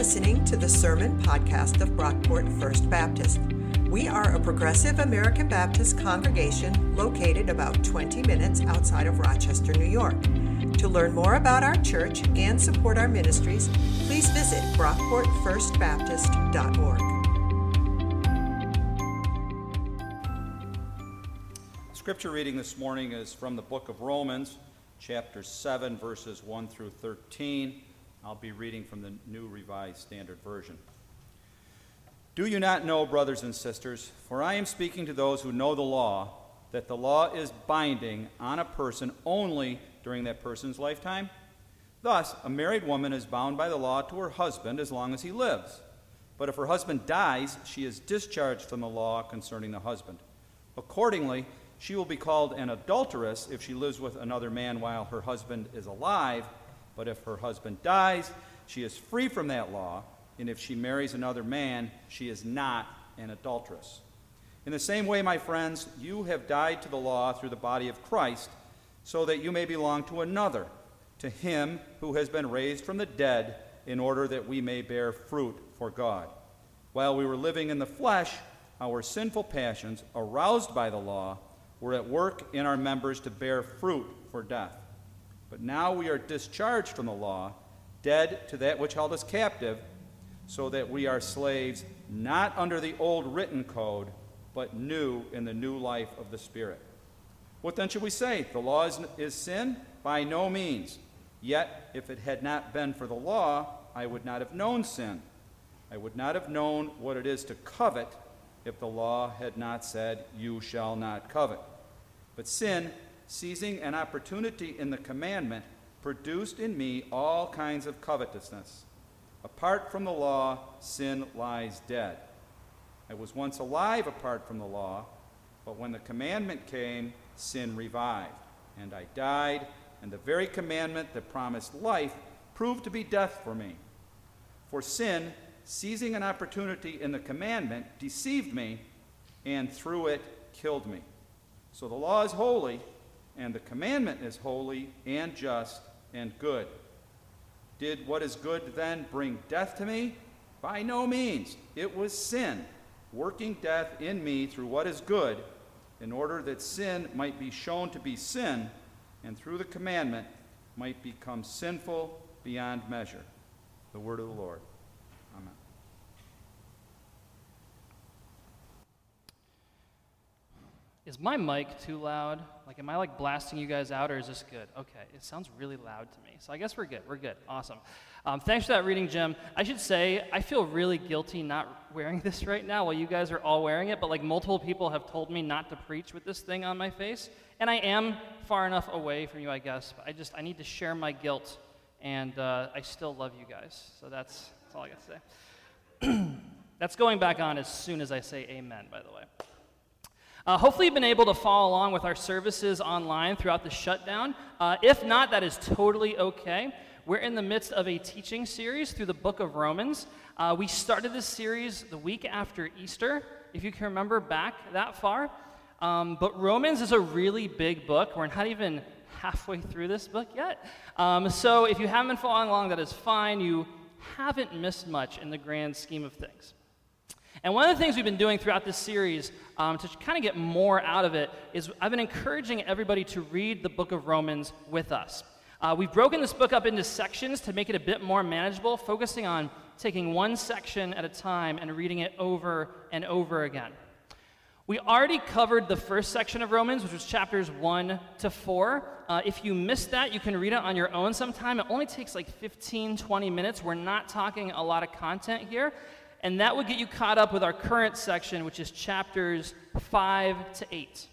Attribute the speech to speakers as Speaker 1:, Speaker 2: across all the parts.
Speaker 1: listening to the Sermon Podcast of Brockport First Baptist. We are a progressive American Baptist congregation located about 20 minutes outside of Rochester, New York. To learn more about our church and support our ministries, please visit brockportfirstbaptist.org.
Speaker 2: Scripture reading this morning is from the book of Romans, chapter 7, verses 1 through 13. I'll be reading from the New Revised Standard Version. Do you not know, brothers and sisters, for I am speaking to those who know the law, that the law is binding on a person only during that person's lifetime? Thus, a married woman is bound by the law to her husband as long as he lives. But if her husband dies, she is discharged from the law concerning the husband. Accordingly, she will be called an adulteress if she lives with another man while her husband is alive but if her husband dies, she is free from that law, and if she marries another man, she is not an adulteress. In the same way, my friends, you have died to the law through the body of Christ, so that you may belong to another, to him who has been raised from the dead, in order that we may bear fruit for God. While we were living in the flesh, our sinful passions, aroused by the law, were at work in our members to bear fruit for death. But now we are discharged from the law, dead to that which held us captive, so that we are slaves not under the old written code, but new in the new life of the Spirit. What then should we say? The law is, is sin? By no means. Yet, if it had not been for the law, I would not have known sin. I would not have known what it is to covet if the law had not said, You shall not covet. But sin, seizing an opportunity in the commandment, produced in me all kinds of covetousness. Apart from the law, sin lies dead. I was once alive apart from the law, but when the commandment came, sin revived. And I died, and the very commandment that promised life proved to be death for me. For sin, seizing an opportunity in the commandment, deceived me, and through it killed me. So the law is holy and the commandment is holy and just and good. Did what is good then bring death to me? By no means. It was sin, working death in me through what is good, in order that sin might be shown to be sin, and through the commandment might become sinful beyond measure. The word of the Lord.
Speaker 3: Is my mic too loud? Like, am I like blasting you guys out, or is this good? Okay, it sounds really loud to me. So I guess we're good. We're good. Awesome. Um, thanks for that reading, Jim. I should say, I feel really guilty not wearing this right now while you guys are all wearing it, but like multiple people have told me not to preach with this thing on my face. And I am far enough away from you, I guess. But I just, I need to share my guilt, and uh, I still love you guys. So that's, that's all I got to say. that's going back on as soon as I say amen, by the way. Uh, hopefully, you've been able to follow along with our services online throughout the shutdown. Uh, if not, that is totally okay. We're in the midst of a teaching series through the book of Romans. Uh, we started this series the week after Easter, if you can remember back that far. Um, but Romans is a really big book. We're not even halfway through this book yet. Um, so if you haven't been following along, that is fine. You haven't missed much in the grand scheme of things. And one of the things we've been doing throughout this series um, to kind of get more out of it is I've been encouraging everybody to read the book of Romans with us. Uh, we've broken this book up into sections to make it a bit more manageable, focusing on taking one section at a time and reading it over and over again. We already covered the first section of Romans, which was chapters 1 to 4. Uh, if you missed that, you can read it on your own sometime. It only takes like 15, 20 minutes. We're not talking a lot of content here and that would get you caught up with our current section, which is chapters 5 to 8.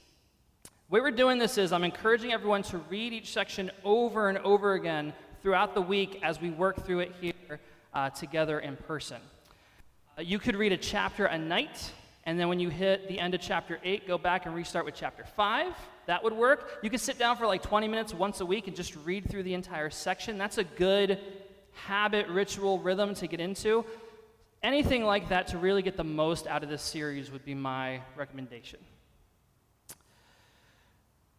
Speaker 3: The way we're doing this is I'm encouraging everyone to read each section over and over again throughout the week as we work through it here uh, together in person. Uh, you could read a chapter a night, and then when you hit the end of chapter 8, go back and restart with chapter 5. That would work. You could sit down for like 20 minutes once a week and just read through the entire section. That's a good habit, ritual, rhythm to get into anything like that to really get the most out of this series would be my recommendation.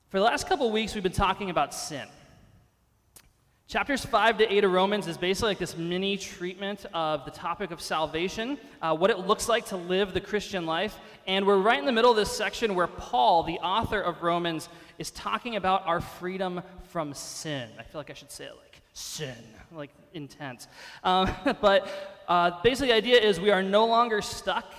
Speaker 3: For the last couple weeks, we've been talking about sin. Chapters 5 to 8 of Romans is basically like this mini treatment of the topic of salvation, uh, what it looks like to live the Christian life. And we're right in the middle of this section where Paul, the author of Romans, is talking about our freedom from sin. I feel like I should say it like sin, like intense. Um, but uh, basically, the idea is we are no longer stuck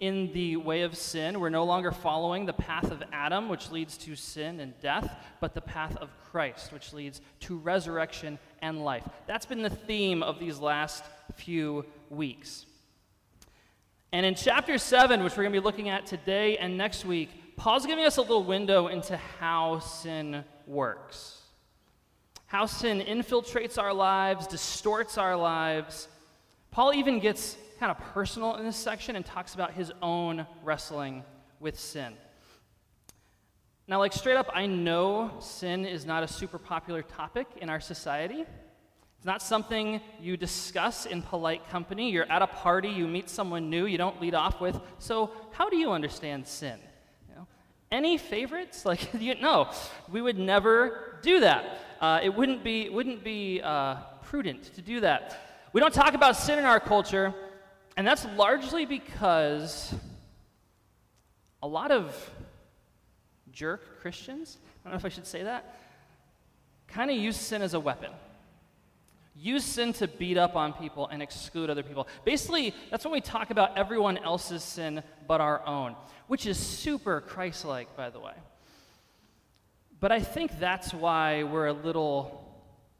Speaker 3: in the way of sin. We're no longer following the path of Adam, which leads to sin and death, but the path of Christ, which leads to resurrection and life. That's been the theme of these last few weeks. And in chapter 7, which we're going to be looking at today and next week, Paul's giving us a little window into how sin works. How sin infiltrates our lives, distorts our lives. Paul even gets kind of personal in this section and talks about his own wrestling with sin. Now, like straight up, I know sin is not a super popular topic in our society. It's not something you discuss in polite company. You're at a party, you meet someone new, you don't lead off with, So, how do you understand sin? You know? Any favorites? Like, you, no, we would never do that. Uh, it wouldn't be, wouldn't be uh, prudent to do that. We don't talk about sin in our culture and that's largely because a lot of jerk Christians, I don't know if I should say that, kind of use sin as a weapon. Use sin to beat up on people and exclude other people. Basically, that's when we talk about everyone else's sin but our own, which is super Christ like, by the way. But I think that's why we're a little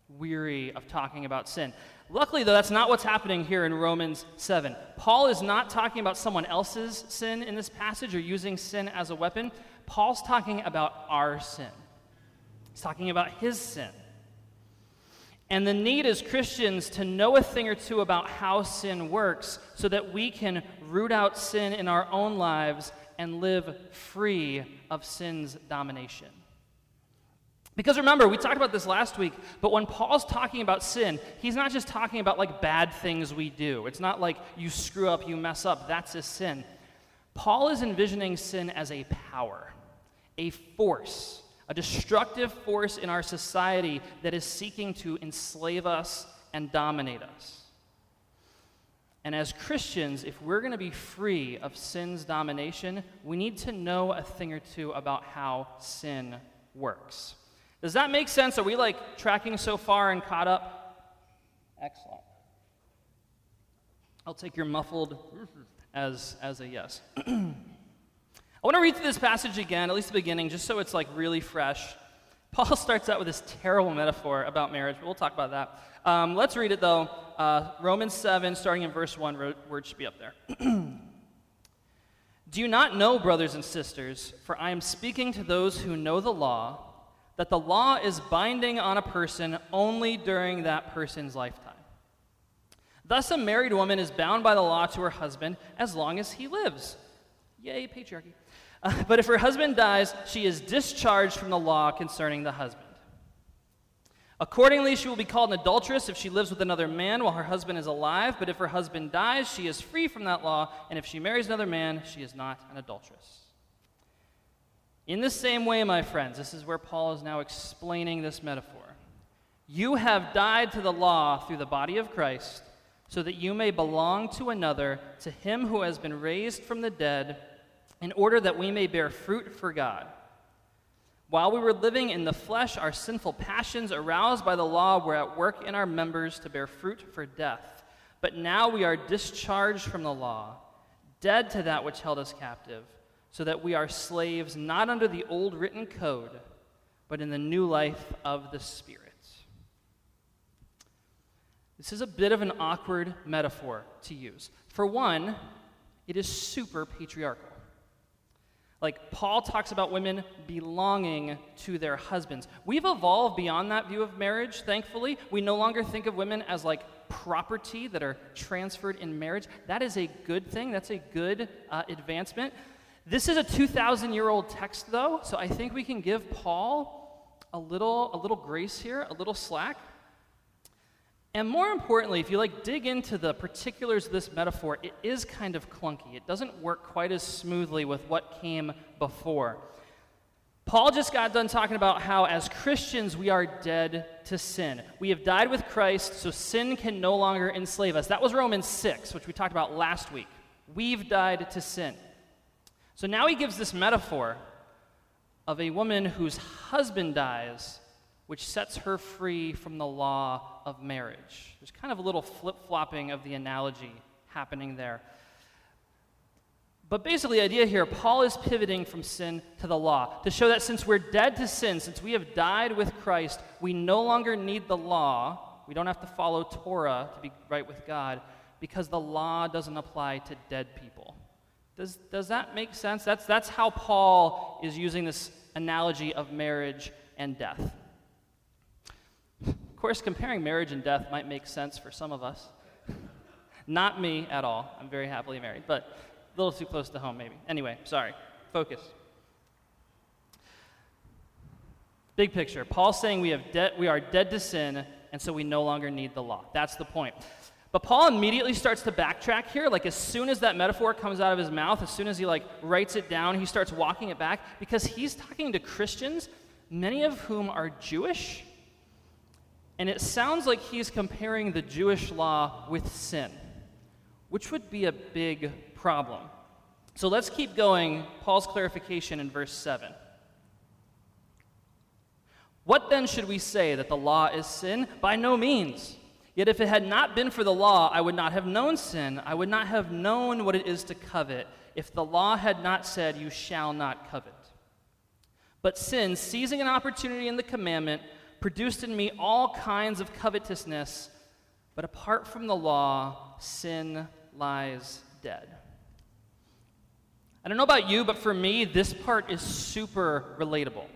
Speaker 3: weary of talking about sin. Luckily, though, that's not what's happening here in Romans 7. Paul is not talking about someone else's sin in this passage or using sin as a weapon. Paul's talking about our sin, he's talking about his sin. And the need as Christians to know a thing or two about how sin works so that we can root out sin in our own lives and live free of sin's domination. Because remember, we talked about this last week, but when Paul's talking about sin, he's not just talking about like bad things we do. It's not like you screw up, you mess up, that's a sin. Paul is envisioning sin as a power, a force, a destructive force in our society that is seeking to enslave us and dominate us. And as Christians, if we're going to be free of sin's domination, we need to know a thing or two about how sin works. Does that make sense? Are we like tracking so far and caught up? Excellent. I'll take your muffled as, as a yes. I want to read through this passage again, at least the beginning, just so it's like really fresh. Paul starts out with this terrible metaphor about marriage, but we'll talk about that. Um, let's read it though. Uh, Romans 7, starting in verse 1, word should be up there. Do you not know, brothers and sisters, for I am speaking to those who know the law, that the law is binding on a person only during that person's lifetime. Thus, a married woman is bound by the law to her husband as long as he lives. Yay, patriarchy. Uh, but if her husband dies, she is discharged from the law concerning the husband. Accordingly, she will be called an adulteress if she lives with another man while her husband is alive. But if her husband dies, she is free from that law, and if she marries another man, she is not an adulteress. In the same way, my friends, this is where Paul is now explaining this metaphor. You have died to the law through the body of Christ, so that you may belong to another, to him who has been raised from the dead, in order that we may bear fruit for God. While we were living in the flesh, our sinful passions, aroused by the law, were at work in our members to bear fruit for death. But now we are discharged from the law, dead to that which held us captive so that we are slaves not under the old written code, but in the new life of the Spirit. This is a bit of an awkward metaphor to use. For one, it is super patriarchal. Like, Paul talks about women belonging to their husbands. We've evolved beyond that view of marriage, thankfully. We no longer think of women as like property that are transferred in marriage. That is a good thing, that's a good uh, advancement. This is a 2,000 year old text, though, so I think we can give Paul a little, a little grace here, a little slack. And more importantly, if you like dig into the particulars of this metaphor, it is kind of clunky. It doesn't work quite as smoothly with what came before. Paul just got done talking about how, as Christians, we are dead to sin. We have died with Christ, so sin can no longer enslave us. That was Romans 6, which we talked about last week. We've died to sin. So now he gives this metaphor of a woman whose husband dies, which sets her free from the law of marriage. There's kind of a little flip flopping of the analogy happening there. But basically, the idea here, Paul is pivoting from sin to the law to show that since we're dead to sin, since we have died with Christ, we no longer need the law. We don't have to follow Torah to be right with God because the law doesn't apply to dead people. Does, does that make sense? That's, that's how Paul is using this analogy of marriage and death. Of course, comparing marriage and death might make sense for some of us. Not me at all. I'm very happily married, but a little too close to home, maybe. Anyway, sorry. Focus. Big picture. Paul's saying we, have de- we are dead to sin, and so we no longer need the law. That's the point. But Paul immediately starts to backtrack here. Like as soon as that metaphor comes out of his mouth, as soon as he like writes it down, he starts walking it back because he's talking to Christians, many of whom are Jewish. And it sounds like he's comparing the Jewish law with sin, which would be a big problem. So let's keep going. Paul's clarification in verse 7. What then should we say that the law is sin? By no means. Yet if it had not been for the law, I would not have known sin. I would not have known what it is to covet if the law had not said, You shall not covet. But sin, seizing an opportunity in the commandment, produced in me all kinds of covetousness. But apart from the law, sin lies dead. I don't know about you, but for me, this part is super relatable.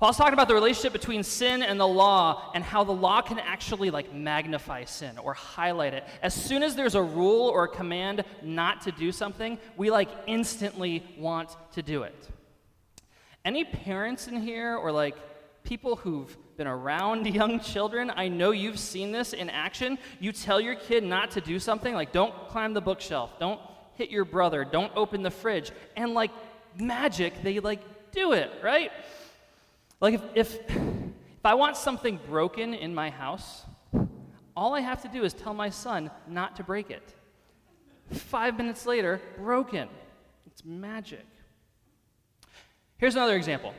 Speaker 3: Paul's talking about the relationship between sin and the law and how the law can actually like magnify sin or highlight it. As soon as there's a rule or a command not to do something, we like instantly want to do it. Any parents in here or like people who've been around young children, I know you've seen this in action. You tell your kid not to do something, like don't climb the bookshelf, don't hit your brother, don't open the fridge. And like magic, they like do it, right? Like if, if, if I want something broken in my house, all I have to do is tell my son not to break it. Five minutes later, broken. It's magic. Here's another example.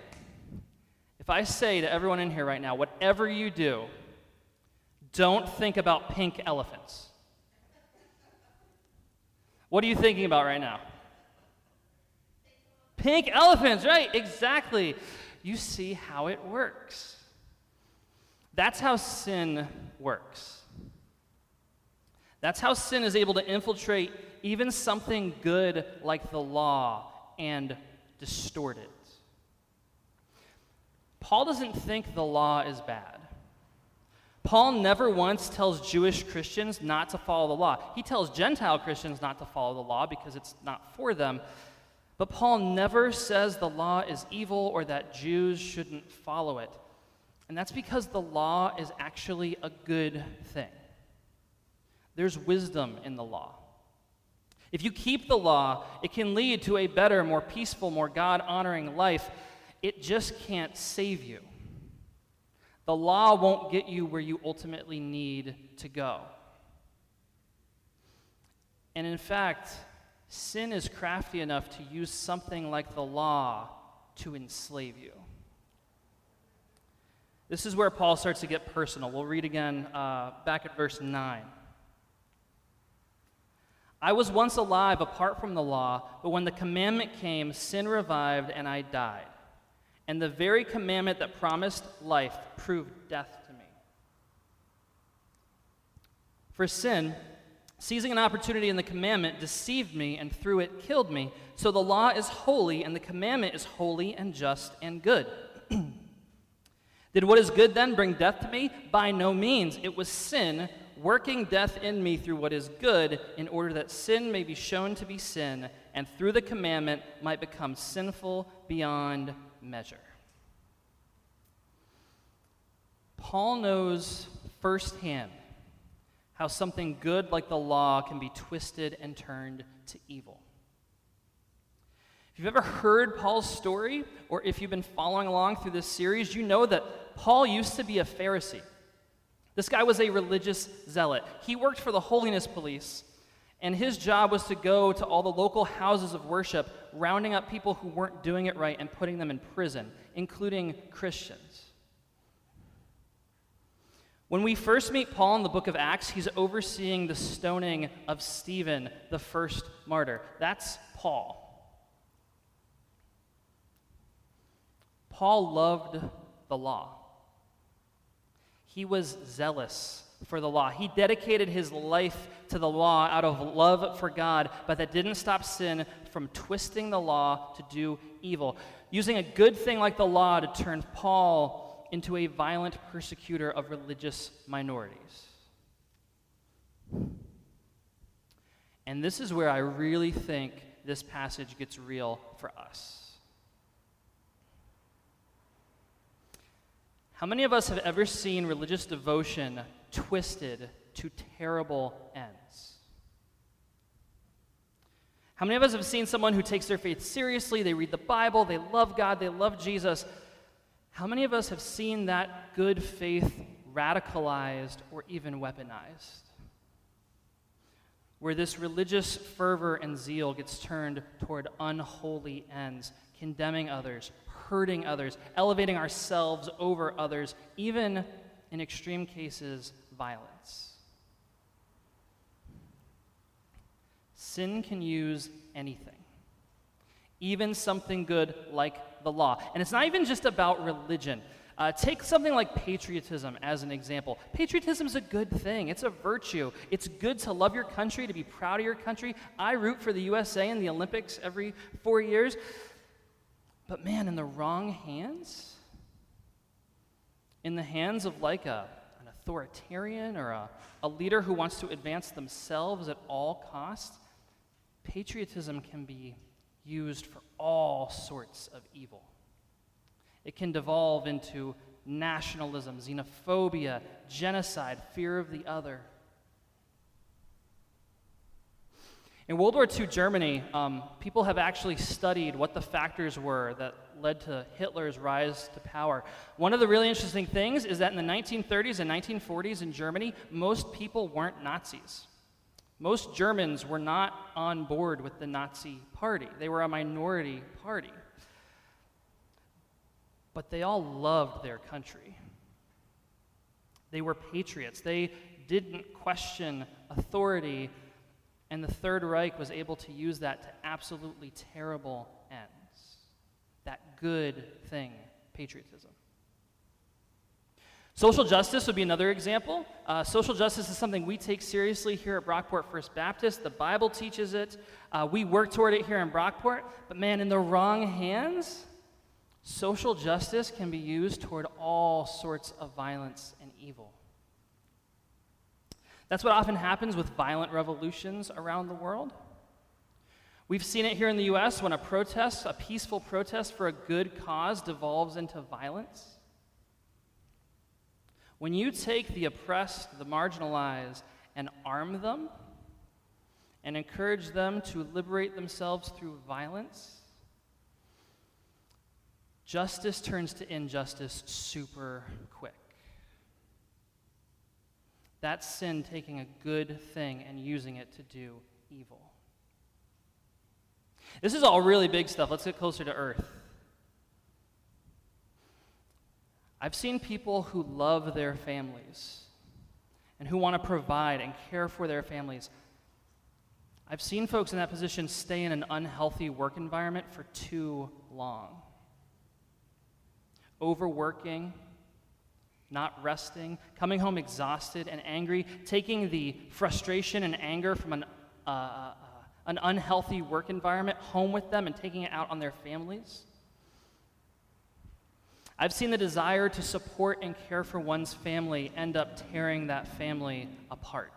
Speaker 3: If I say to everyone in here right now, whatever you do, don't think about pink elephants. What are you thinking about right now? Pink elephants, right? Exactly. You see how it works. That's how sin works. That's how sin is able to infiltrate even something good like the law and distort it. Paul doesn't think the law is bad. Paul never once tells Jewish Christians not to follow the law. He tells Gentile Christians not to follow the law because it's not for them. But Paul never says the law is evil or that Jews shouldn't follow it. And that's because the law is actually a good thing. There's wisdom in the law. If you keep the law, it can lead to a better, more peaceful, more God honoring life. It just can't save you. The law won't get you where you ultimately need to go. And in fact, sin is crafty enough to use something like the law to enslave you. This is where Paul starts to get personal. We'll read again uh, back at verse 9. I was once alive apart from the law, but when the commandment came, sin revived and I died. And the very commandment that promised life proved death to me. For sin, seizing an opportunity in the commandment, deceived me and through it killed me. So the law is holy, and the commandment is holy and just and good. Did what is good then bring death to me? By no means. It was sin working death in me through what is good, in order that sin may be shown to be sin, and through the commandment might become sinful beyond measure. Paul knows firsthand how something good like the law can be twisted and turned to evil. If you've ever heard Paul's story, or if you've been following along through this series, you know that Paul used to be a Pharisee. This guy was a religious zealot. He worked for the holiness police, and his job was to go to all the local houses of worship, rounding up people who weren't doing it right and putting them in prison, including Christians. When we first meet Paul in the book of Acts, he's overseeing the stoning of Stephen, the first martyr. That's Paul. Paul loved the law. He was zealous for the law. He dedicated his life to the law out of love for God, but that didn't stop sin from twisting the law to do evil. Using a good thing like the law to turn Paul into a violent persecutor of religious minorities. And this is where I really think this passage gets real for us. How many of us have ever seen religious devotion twisted to terrible ends? How many of us have seen someone who takes their faith seriously? They read the Bible, they love God, they love Jesus. How many of us have seen that good faith radicalized or even weaponized? Where this religious fervor and zeal gets turned toward unholy ends, condemning others, hurting others, elevating ourselves over others, even in extreme cases, violence. Sin can use anything, even something good like the law. And it's not even just about religion. Uh, take something like patriotism as an example. Patriotism is a good thing, it's a virtue. It's good to love your country, to be proud of your country. I root for the USA in the Olympics every four years. But man, in the wrong hands, in the hands of like a, an authoritarian or a, a leader who wants to advance themselves at all costs, patriotism can be used for all sorts of evil. It can devolve into nationalism, xenophobia, genocide, fear of the other. In World War II Germany, um, people have actually studied what the factors were that led to Hitler's rise to power. One of the really interesting things is that in the 1930s and 1940s in Germany, most people weren't Nazis. Most Germans were not on board with the Nazi party, they were a minority party. But they all loved their country. They were patriots. They didn't question authority and the Third Reich was able to use that to absolutely terrible ends. That good thing, patriotism. Social justice would be another example. Uh, social justice is something we take seriously here at Brockport First Baptist. The Bible teaches it. Uh, we work toward it here in Brockport. But man, in the wrong hands, social justice can be used toward all sorts of violence and evil. That's what often happens with violent revolutions around the world. We've seen it here in the US when a protest, a peaceful protest for a good cause, devolves into violence. When you take the oppressed, the marginalized, and arm them and encourage them to liberate themselves through violence, justice turns to injustice super quick. That's sin taking a good thing and using it to do evil. This is all really big stuff. Let's get closer to earth. I've seen people who love their families and who want to provide and care for their families. I've seen folks in that position stay in an unhealthy work environment for too long. Overworking, not resting, coming home exhausted and angry, taking the frustration and anger from an, uh, uh, uh, an unhealthy work environment home with them and taking it out on their families. I've seen the desire to support and care for one's family end up tearing that family apart.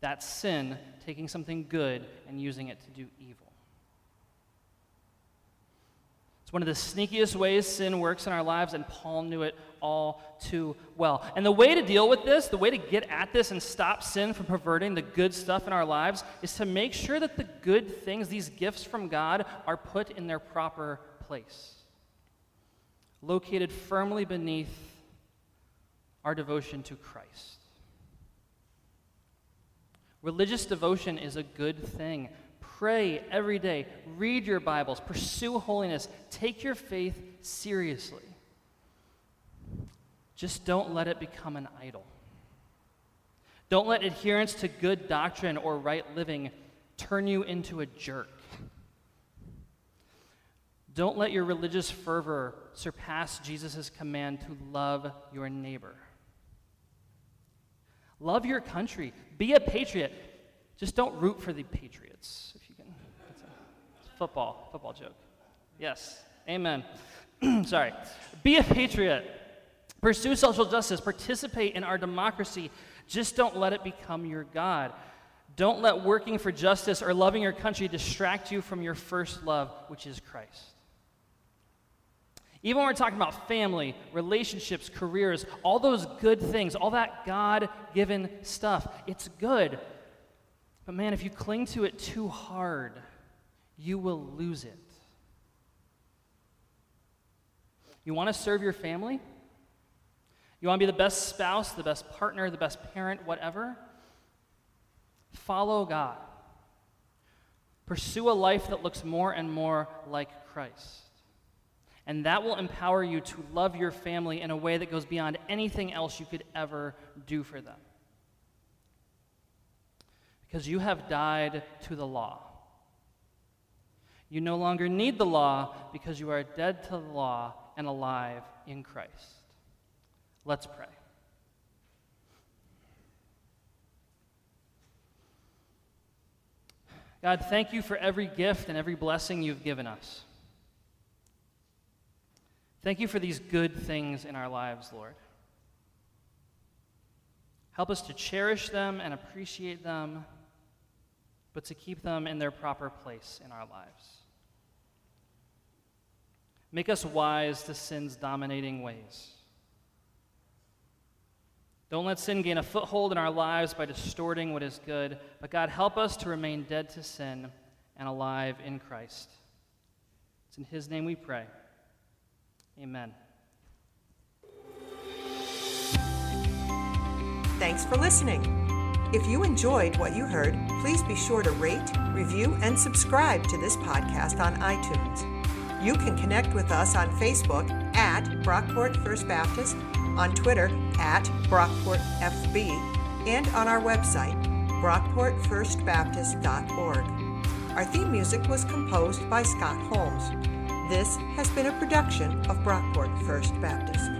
Speaker 3: That's sin, taking something good and using it to do evil. It's one of the sneakiest ways sin works in our lives, and Paul knew it all too well. And the way to deal with this, the way to get at this and stop sin from perverting the good stuff in our lives, is to make sure that the good things, these gifts from God, are put in their proper place. Located firmly beneath our devotion to Christ. Religious devotion is a good thing. Pray every day, read your Bibles, pursue holiness, take your faith seriously. Just don't let it become an idol. Don't let adherence to good doctrine or right living turn you into a jerk. Don't let your religious fervor surpass Jesus' command to love your neighbor. Love your country. Be a patriot. Just don't root for the Patriots, if you can. Football, football joke. Yes. Amen. Sorry. Be a patriot. Pursue social justice. Participate in our democracy. Just don't let it become your God. Don't let working for justice or loving your country distract you from your first love, which is Christ. Even when we're talking about family, relationships, careers, all those good things, all that God given stuff, it's good. But man, if you cling to it too hard, you will lose it. You want to serve your family? You want to be the best spouse, the best partner, the best parent, whatever? Follow God. Pursue a life that looks more and more like Christ. And that will empower you to love your family in a way that goes beyond anything else you could ever do for them. Because you have died to the law. You no longer need the law because you are dead to the law and alive in Christ. Let's pray. God, thank you for every gift and every blessing you've given us. Thank you for these good things in our lives, Lord. Help us to cherish them and appreciate them, but to keep them in their proper place in our lives. Make us wise to sin's dominating ways. Don't let sin gain a foothold in our lives by distorting what is good, but God, help us to remain dead to sin and alive in Christ. It's in His name we pray. Amen.
Speaker 1: Thanks for listening. If you enjoyed what you heard, please be sure to rate, review, and subscribe to this podcast on iTunes. You can connect with us on Facebook at Brockport First Baptist, on Twitter at BrockportFB, and on our website, brockportfirstbaptist.org. Our theme music was composed by Scott Holmes. This has been a production of Brockport First Baptist.